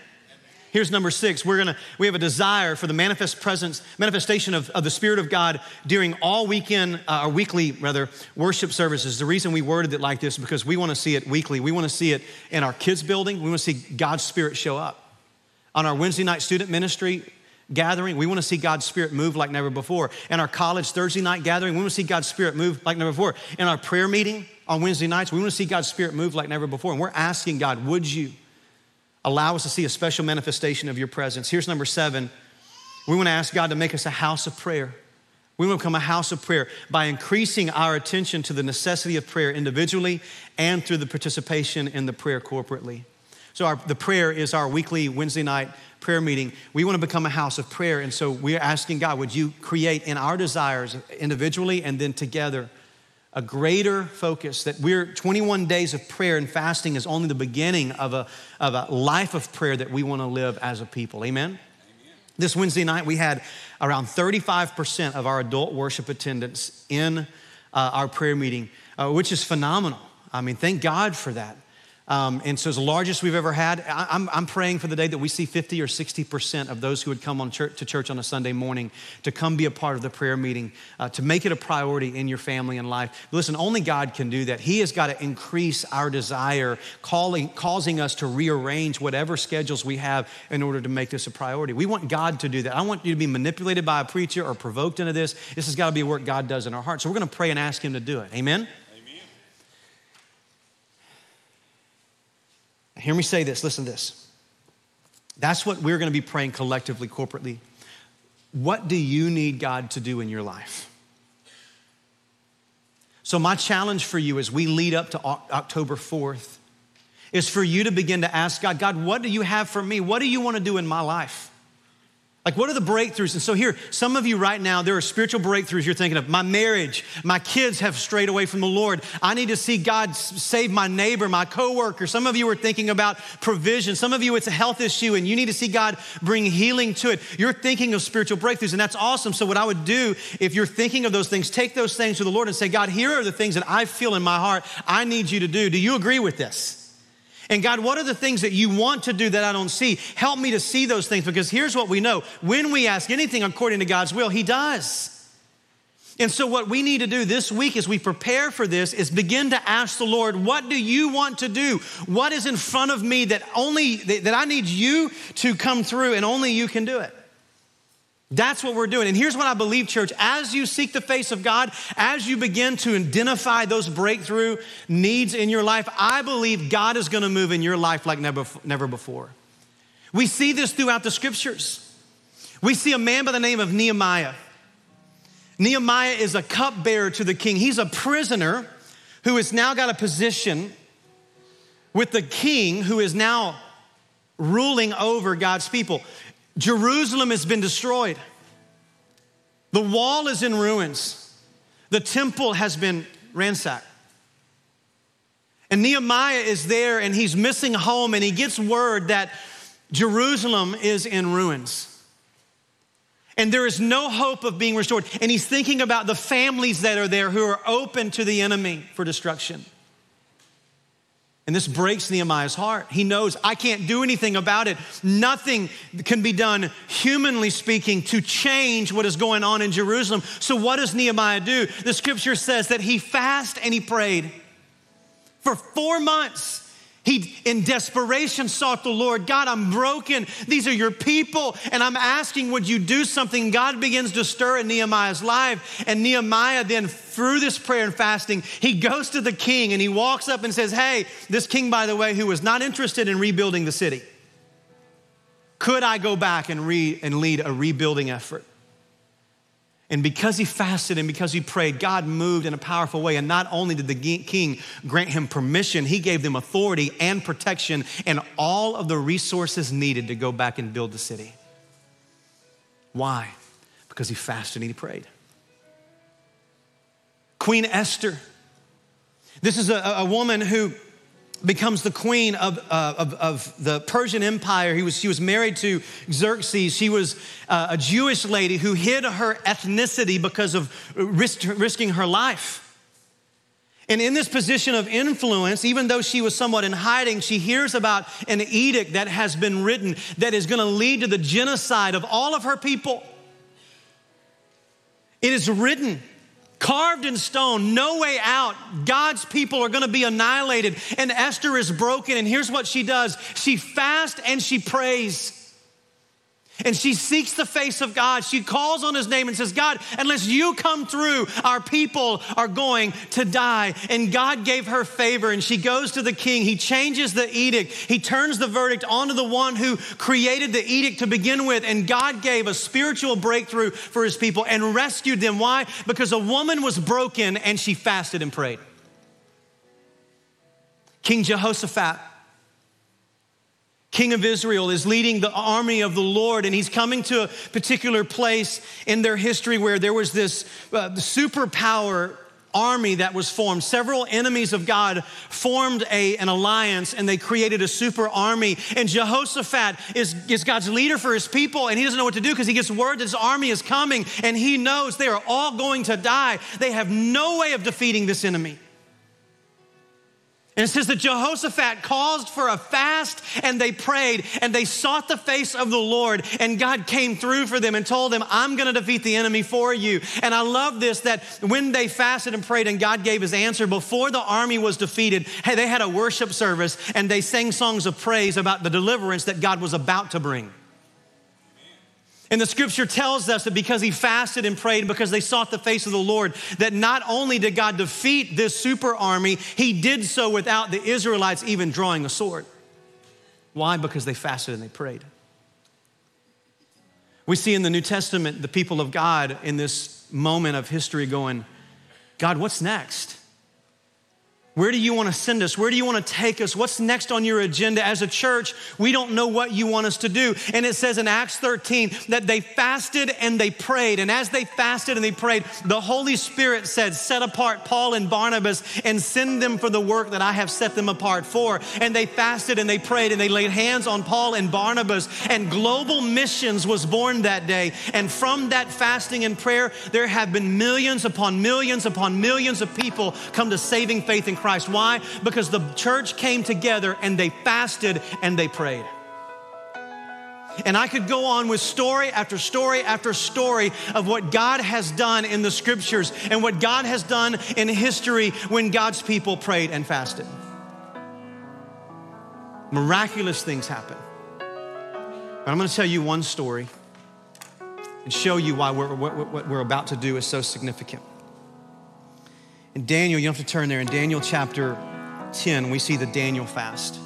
Here's number six. We're gonna, we have a desire for the manifest presence, manifestation of, of the Spirit of God during all weekend, uh, or weekly rather, worship services. The reason we worded it like this is because we wanna see it weekly. We wanna see it in our kids' building. We wanna see God's Spirit show up. On our Wednesday night student ministry, gathering, we want to see God's Spirit move like never before. In our college Thursday night gathering, we want to see God's Spirit move like never before. In our prayer meeting on Wednesday nights, we want to see God's Spirit move like never before. And we're asking God, would you allow us to see a special manifestation of your presence? Here's number seven. We want to ask God to make us a house of prayer. We want to become a house of prayer by increasing our attention to the necessity of prayer individually and through the participation in the prayer corporately. So, our, the prayer is our weekly Wednesday night prayer meeting. We want to become a house of prayer. And so, we're asking God, would you create in our desires individually and then together a greater focus that we're 21 days of prayer and fasting is only the beginning of a, of a life of prayer that we want to live as a people. Amen? This Wednesday night, we had around 35% of our adult worship attendance in uh, our prayer meeting, uh, which is phenomenal. I mean, thank God for that. Um, and so it's the largest we've ever had. I, am I'm praying for the day that we see 50 or 60% of those who would come on church, to church on a Sunday morning to come be a part of the prayer meeting, uh, to make it a priority in your family and life. Listen, only God can do that. He has got to increase our desire, calling, causing us to rearrange whatever schedules we have in order to make this a priority. We want God to do that. I want you to be manipulated by a preacher or provoked into this. This has got to be a work God does in our hearts. So we're going to pray and ask Him to do it. Amen? Hear me say this, listen to this. That's what we're going to be praying collectively, corporately. What do you need God to do in your life? So, my challenge for you as we lead up to October 4th is for you to begin to ask God, God, what do you have for me? What do you want to do in my life? Like, what are the breakthroughs? And so, here, some of you right now, there are spiritual breakthroughs you're thinking of. My marriage, my kids have strayed away from the Lord. I need to see God save my neighbor, my coworker. Some of you are thinking about provision. Some of you, it's a health issue, and you need to see God bring healing to it. You're thinking of spiritual breakthroughs, and that's awesome. So, what I would do if you're thinking of those things, take those things to the Lord and say, God, here are the things that I feel in my heart I need you to do. Do you agree with this? And God, what are the things that you want to do that I don't see? Help me to see those things because here's what we know when we ask anything according to God's will, He does. And so, what we need to do this week as we prepare for this is begin to ask the Lord, What do you want to do? What is in front of me that only that I need you to come through and only you can do it? That's what we're doing. And here's what I believe, church. As you seek the face of God, as you begin to identify those breakthrough needs in your life, I believe God is going to move in your life like never, never before. We see this throughout the scriptures. We see a man by the name of Nehemiah. Nehemiah is a cupbearer to the king. He's a prisoner who has now got a position with the king who is now ruling over God's people. Jerusalem has been destroyed. The wall is in ruins. The temple has been ransacked. And Nehemiah is there and he's missing home and he gets word that Jerusalem is in ruins. And there is no hope of being restored. And he's thinking about the families that are there who are open to the enemy for destruction. And this breaks Nehemiah's heart. He knows I can't do anything about it. Nothing can be done, humanly speaking, to change what is going on in Jerusalem. So, what does Nehemiah do? The scripture says that he fasted and he prayed for four months. He, in desperation, sought the Lord. God, I'm broken. These are your people. And I'm asking, would you do something? God begins to stir in Nehemiah's life. And Nehemiah then, through this prayer and fasting, he goes to the king and he walks up and says, Hey, this king, by the way, who was not interested in rebuilding the city, could I go back and, re- and lead a rebuilding effort? And because he fasted and because he prayed, God moved in a powerful way. And not only did the king grant him permission, he gave them authority and protection and all of the resources needed to go back and build the city. Why? Because he fasted and he prayed. Queen Esther. This is a, a woman who becomes the queen of, uh, of, of, the Persian Empire. He was, she was married to Xerxes. She was uh, a Jewish lady who hid her ethnicity because of risk, risking her life. And in this position of influence, even though she was somewhat in hiding, she hears about an edict that has been written that is going to lead to the genocide of all of her people. It is written carved in stone, no way out. God's people are going to be annihilated. And Esther is broken. And here's what she does she fasts and she prays. And she seeks the face of God. She calls on his name and says, God, unless you come through, our people are going to die. And God gave her favor and she goes to the king. He changes the edict. He turns the verdict onto the one who created the edict to begin with. And God gave a spiritual breakthrough for his people and rescued them. Why? Because a woman was broken and she fasted and prayed. King Jehoshaphat king of Israel, is leading the army of the Lord, and he's coming to a particular place in their history where there was this uh, superpower army that was formed. Several enemies of God formed a, an alliance and they created a super army. And Jehoshaphat is, is God's leader for his people, and he doesn't know what to do because he gets word that his army is coming, and he knows they are all going to die. They have no way of defeating this enemy. And it says that Jehoshaphat caused for a fast and they prayed and they sought the face of the Lord and God came through for them and told them, I'm going to defeat the enemy for you. And I love this that when they fasted and prayed and God gave his answer before the army was defeated, hey, they had a worship service and they sang songs of praise about the deliverance that God was about to bring. And the scripture tells us that because he fasted and prayed, because they sought the face of the Lord, that not only did God defeat this super army, he did so without the Israelites even drawing a sword. Why? Because they fasted and they prayed. We see in the New Testament the people of God in this moment of history going, God, what's next? Where do you want to send us? Where do you want to take us? What's next on your agenda? As a church, we don't know what you want us to do. And it says in Acts 13 that they fasted and they prayed. And as they fasted and they prayed, the Holy Spirit said, Set apart Paul and Barnabas and send them for the work that I have set them apart for. And they fasted and they prayed and they laid hands on Paul and Barnabas. And global missions was born that day. And from that fasting and prayer, there have been millions upon millions upon millions of people come to saving faith in Christ. Christ. Why? Because the church came together and they fasted and they prayed. And I could go on with story after story after story of what God has done in the scriptures and what God has done in history when God's people prayed and fasted. Miraculous things happen. But I'm going to tell you one story and show you why what, what we're about to do is so significant. In Daniel, you have to turn there. In Daniel chapter 10, we see the Daniel fast.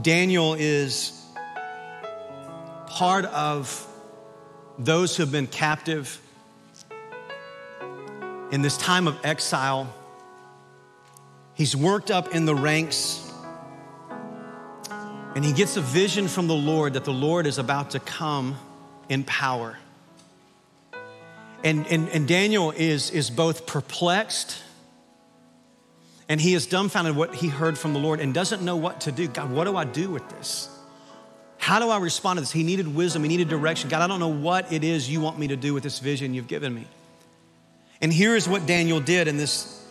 Daniel is part of those who have been captive in this time of exile. He's worked up in the ranks. And he gets a vision from the Lord that the Lord is about to come in power. And, and, and Daniel is, is both perplexed and he is dumbfounded what he heard from the Lord and doesn't know what to do. God, what do I do with this? How do I respond to this? He needed wisdom, he needed direction. God, I don't know what it is you want me to do with this vision you've given me. And here is what Daniel did in this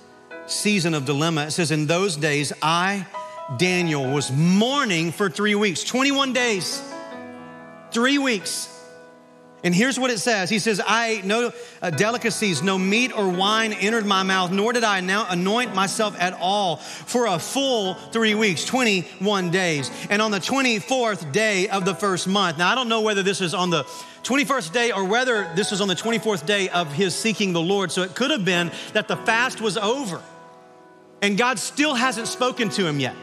season of dilemma. It says, In those days, I, Daniel, was mourning for three weeks, 21 days, three weeks. And here's what it says He says, I ate no uh, delicacies, no meat or wine entered my mouth, nor did I now anoint myself at all for a full three weeks, 21 days. And on the 24th day of the first month, now I don't know whether this is on the 21st day or whether this was on the 24th day of his seeking the Lord. So it could have been that the fast was over and God still hasn't spoken to him yet.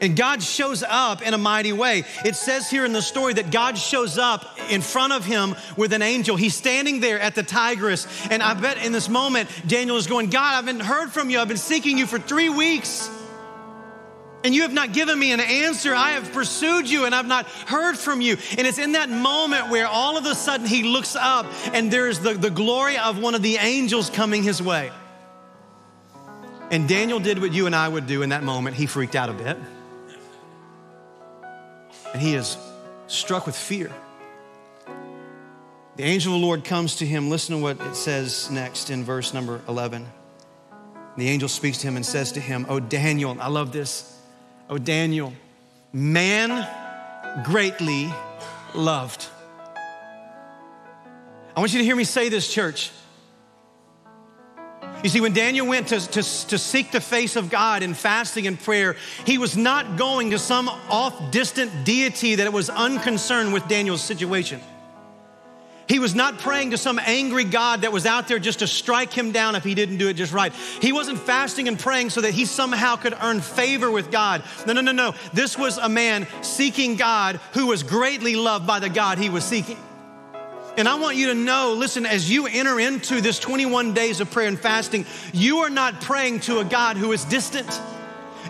And God shows up in a mighty way. It says here in the story that God shows up in front of him with an angel. He's standing there at the Tigris. And I bet in this moment, Daniel is going, God, I haven't heard from you. I've been seeking you for three weeks. And you have not given me an answer. I have pursued you and I've not heard from you. And it's in that moment where all of a sudden he looks up and there's the, the glory of one of the angels coming his way. And Daniel did what you and I would do in that moment. He freaked out a bit and he is struck with fear. The angel of the Lord comes to him. Listen to what it says next in verse number 11. The angel speaks to him and says to him, Oh, Daniel, I love this. Oh, Daniel, man greatly loved. I want you to hear me say this, church. You see, when Daniel went to, to, to seek the face of God in fasting and prayer, he was not going to some off distant deity that was unconcerned with Daniel's situation. He was not praying to some angry God that was out there just to strike him down if he didn't do it just right. He wasn't fasting and praying so that he somehow could earn favor with God. No, no, no, no. This was a man seeking God who was greatly loved by the God he was seeking. And I want you to know listen, as you enter into this 21 days of prayer and fasting, you are not praying to a God who is distant.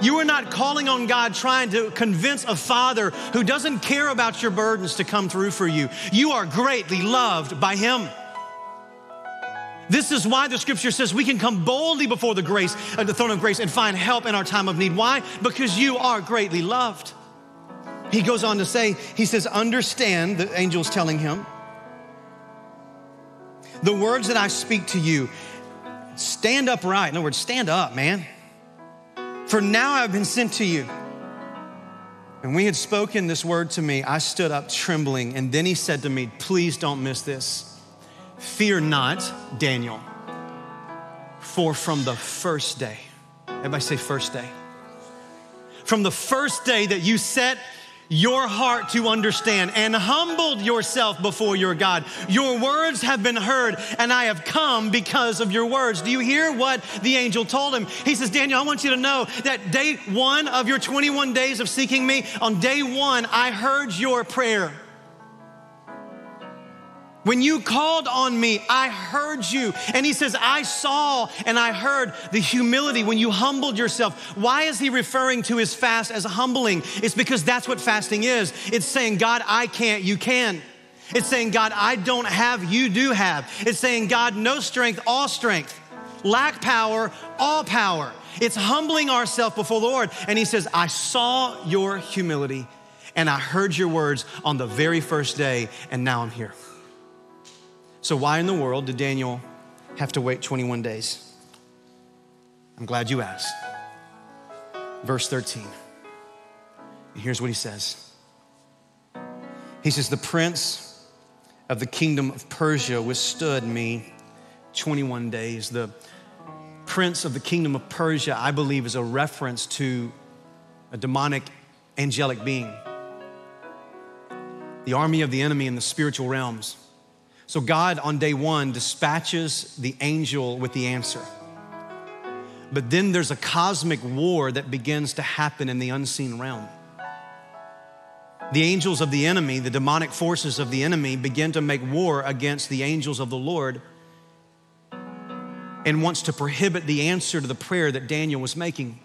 You are not calling on God trying to convince a father who doesn't care about your burdens to come through for you. You are greatly loved by Him. This is why the scripture says we can come boldly before the grace, uh, the throne of grace, and find help in our time of need. Why? Because you are greatly loved. He goes on to say, he says, understand, the angel's telling him, the words that I speak to you, stand upright. In other words, stand up, man. For now I've been sent to you. And he had spoken this word to me, I stood up trembling. And then he said to me, Please don't miss this. Fear not, Daniel, for from the first day, everybody say first day. From the first day that you set your heart to understand and humbled yourself before your God. Your words have been heard, and I have come because of your words. Do you hear what the angel told him? He says, Daniel, I want you to know that day one of your 21 days of seeking me, on day one, I heard your prayer. When you called on me, I heard you. And he says, I saw and I heard the humility when you humbled yourself. Why is he referring to his fast as humbling? It's because that's what fasting is. It's saying, God, I can't, you can. It's saying, God, I don't have, you do have. It's saying, God, no strength, all strength. Lack power, all power. It's humbling ourselves before the Lord. And he says, I saw your humility and I heard your words on the very first day, and now I'm here. So, why in the world did Daniel have to wait 21 days? I'm glad you asked. Verse 13. And here's what he says He says, The prince of the kingdom of Persia withstood me 21 days. The prince of the kingdom of Persia, I believe, is a reference to a demonic angelic being, the army of the enemy in the spiritual realms. So God on day one dispatches the angel with the answer. But then there's a cosmic war that begins to happen in the unseen realm. The angels of the enemy, the demonic forces of the enemy, begin to make war against the angels of the Lord and wants to prohibit the answer to the prayer that Daniel was making.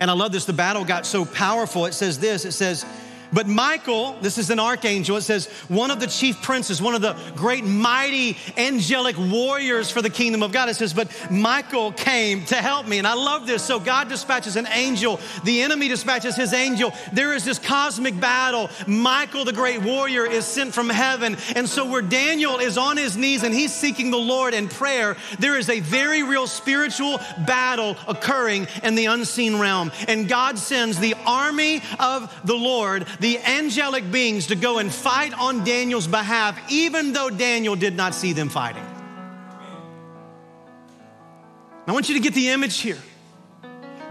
And I love this. The battle got so powerful. It says this it says, but Michael, this is an archangel, it says, one of the chief princes, one of the great mighty angelic warriors for the kingdom of God. It says, but Michael came to help me. And I love this. So God dispatches an angel, the enemy dispatches his angel. There is this cosmic battle. Michael, the great warrior, is sent from heaven. And so where Daniel is on his knees and he's seeking the Lord in prayer, there is a very real spiritual battle occurring in the unseen realm. And God sends the army of the Lord the angelic beings to go and fight on Daniel's behalf, even though Daniel did not see them fighting. I want you to get the image here.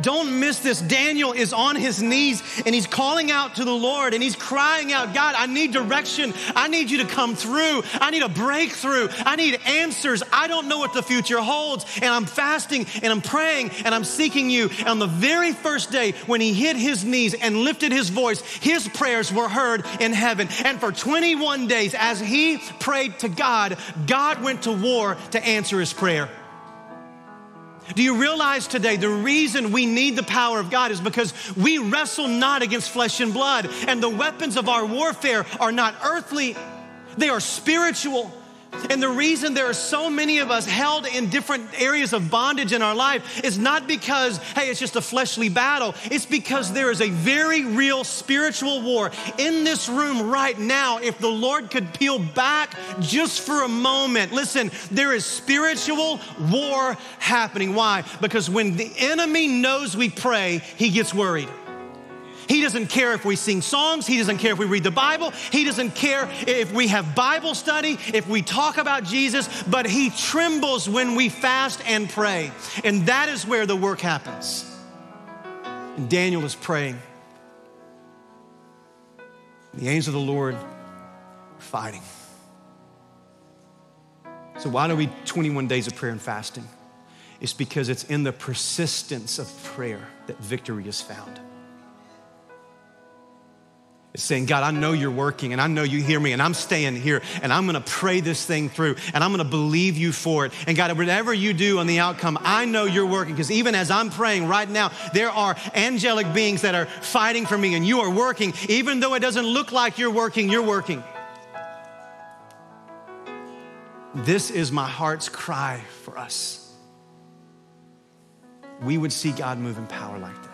Don't miss this. Daniel is on his knees and he's calling out to the Lord and he's crying out, God, I need direction. I need you to come through. I need a breakthrough. I need answers. I don't know what the future holds. And I'm fasting and I'm praying and I'm seeking you. And on the very first day when he hit his knees and lifted his voice, his prayers were heard in heaven. And for 21 days, as he prayed to God, God went to war to answer his prayer. Do you realize today the reason we need the power of God is because we wrestle not against flesh and blood, and the weapons of our warfare are not earthly, they are spiritual. And the reason there are so many of us held in different areas of bondage in our life is not because, hey, it's just a fleshly battle. It's because there is a very real spiritual war in this room right now. If the Lord could peel back just for a moment, listen, there is spiritual war happening. Why? Because when the enemy knows we pray, he gets worried. He doesn't care if we sing songs. He doesn't care if we read the Bible. He doesn't care if we have Bible study, if we talk about Jesus, but he trembles when we fast and pray. And that is where the work happens. And Daniel is praying. The angels of the Lord are fighting. So, why do we 21 days of prayer and fasting? It's because it's in the persistence of prayer that victory is found. It's saying, God, I know you're working and I know you hear me and I'm staying here and I'm gonna pray this thing through and I'm gonna believe you for it. And God, whatever you do on the outcome, I know you're working because even as I'm praying right now, there are angelic beings that are fighting for me and you are working. Even though it doesn't look like you're working, you're working. This is my heart's cry for us. We would see God move in power like this.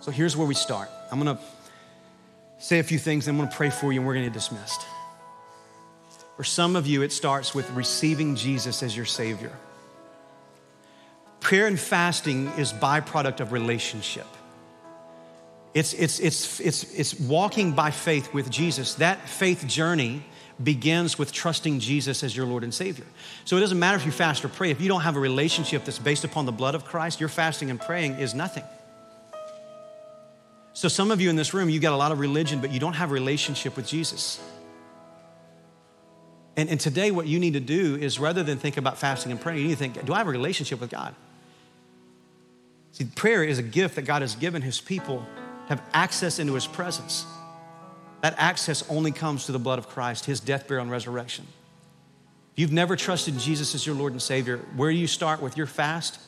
So here's where we start. I'm gonna say a few things, I'm gonna pray for you, and we're gonna get dismissed. For some of you, it starts with receiving Jesus as your Savior. Prayer and fasting is byproduct of relationship. It's, it's, it's, it's, it's walking by faith with Jesus. That faith journey begins with trusting Jesus as your Lord and Savior. So it doesn't matter if you fast or pray, if you don't have a relationship that's based upon the blood of Christ, your fasting and praying is nothing. So, some of you in this room, you've got a lot of religion, but you don't have a relationship with Jesus. And, and today, what you need to do is rather than think about fasting and praying, you need to think, do I have a relationship with God? See, prayer is a gift that God has given his people to have access into his presence. That access only comes through the blood of Christ, his death, burial, and resurrection. If you've never trusted Jesus as your Lord and Savior, where do you start with your fast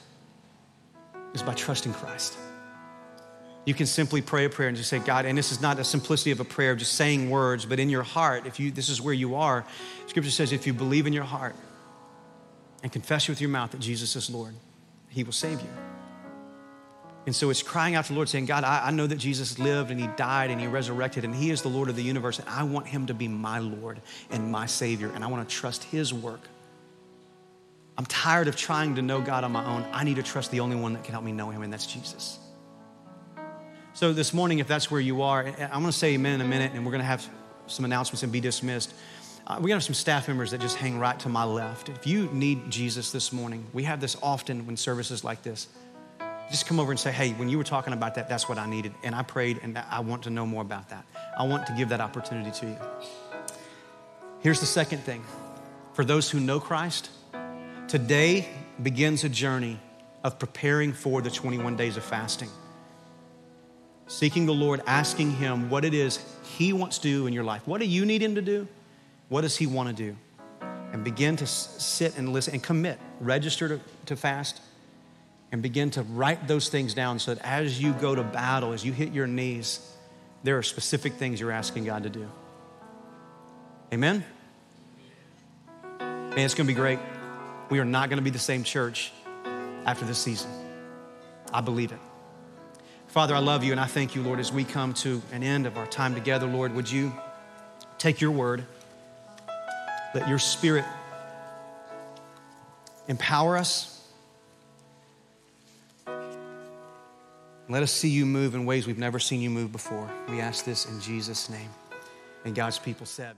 is by trusting Christ. You can simply pray a prayer and just say, God, and this is not a simplicity of a prayer of just saying words, but in your heart, if you this is where you are, scripture says if you believe in your heart and confess with your mouth that Jesus is Lord, he will save you. And so it's crying out to the Lord, saying, God, I, I, know that Jesus lived and he died and he resurrected and he is the Lord of the universe, and I want him to be my Lord and my Savior, and I want to trust his work. I'm tired of trying to know God on my own. I need to trust the only one that can help me know him, and that's Jesus. So this morning, if that's where you are, I'm going to say amen in a minute, and we're going to have some announcements and be dismissed. Uh, to have some staff members that just hang right to my left. If you need Jesus this morning, we have this often when services like this. Just come over and say, hey, when you were talking about that, that's what I needed. And I prayed, and I want to know more about that. I want to give that opportunity to you. Here's the second thing for those who know Christ, today begins a journey of preparing for the 21 days of fasting seeking the Lord, asking Him what it is He wants to do in your life. What do you need Him to do? What does He want to do? And begin to sit and listen and commit. Register to, to fast and begin to write those things down so that as you go to battle, as you hit your knees, there are specific things you're asking God to do. Amen? Man, it's gonna be great. We are not gonna be the same church after this season. I believe it. Father, I love you and I thank you, Lord, as we come to an end of our time together, Lord, would you take your word, let your spirit empower us. Let us see you move in ways we've never seen you move before. We ask this in Jesus' name. And God's people said,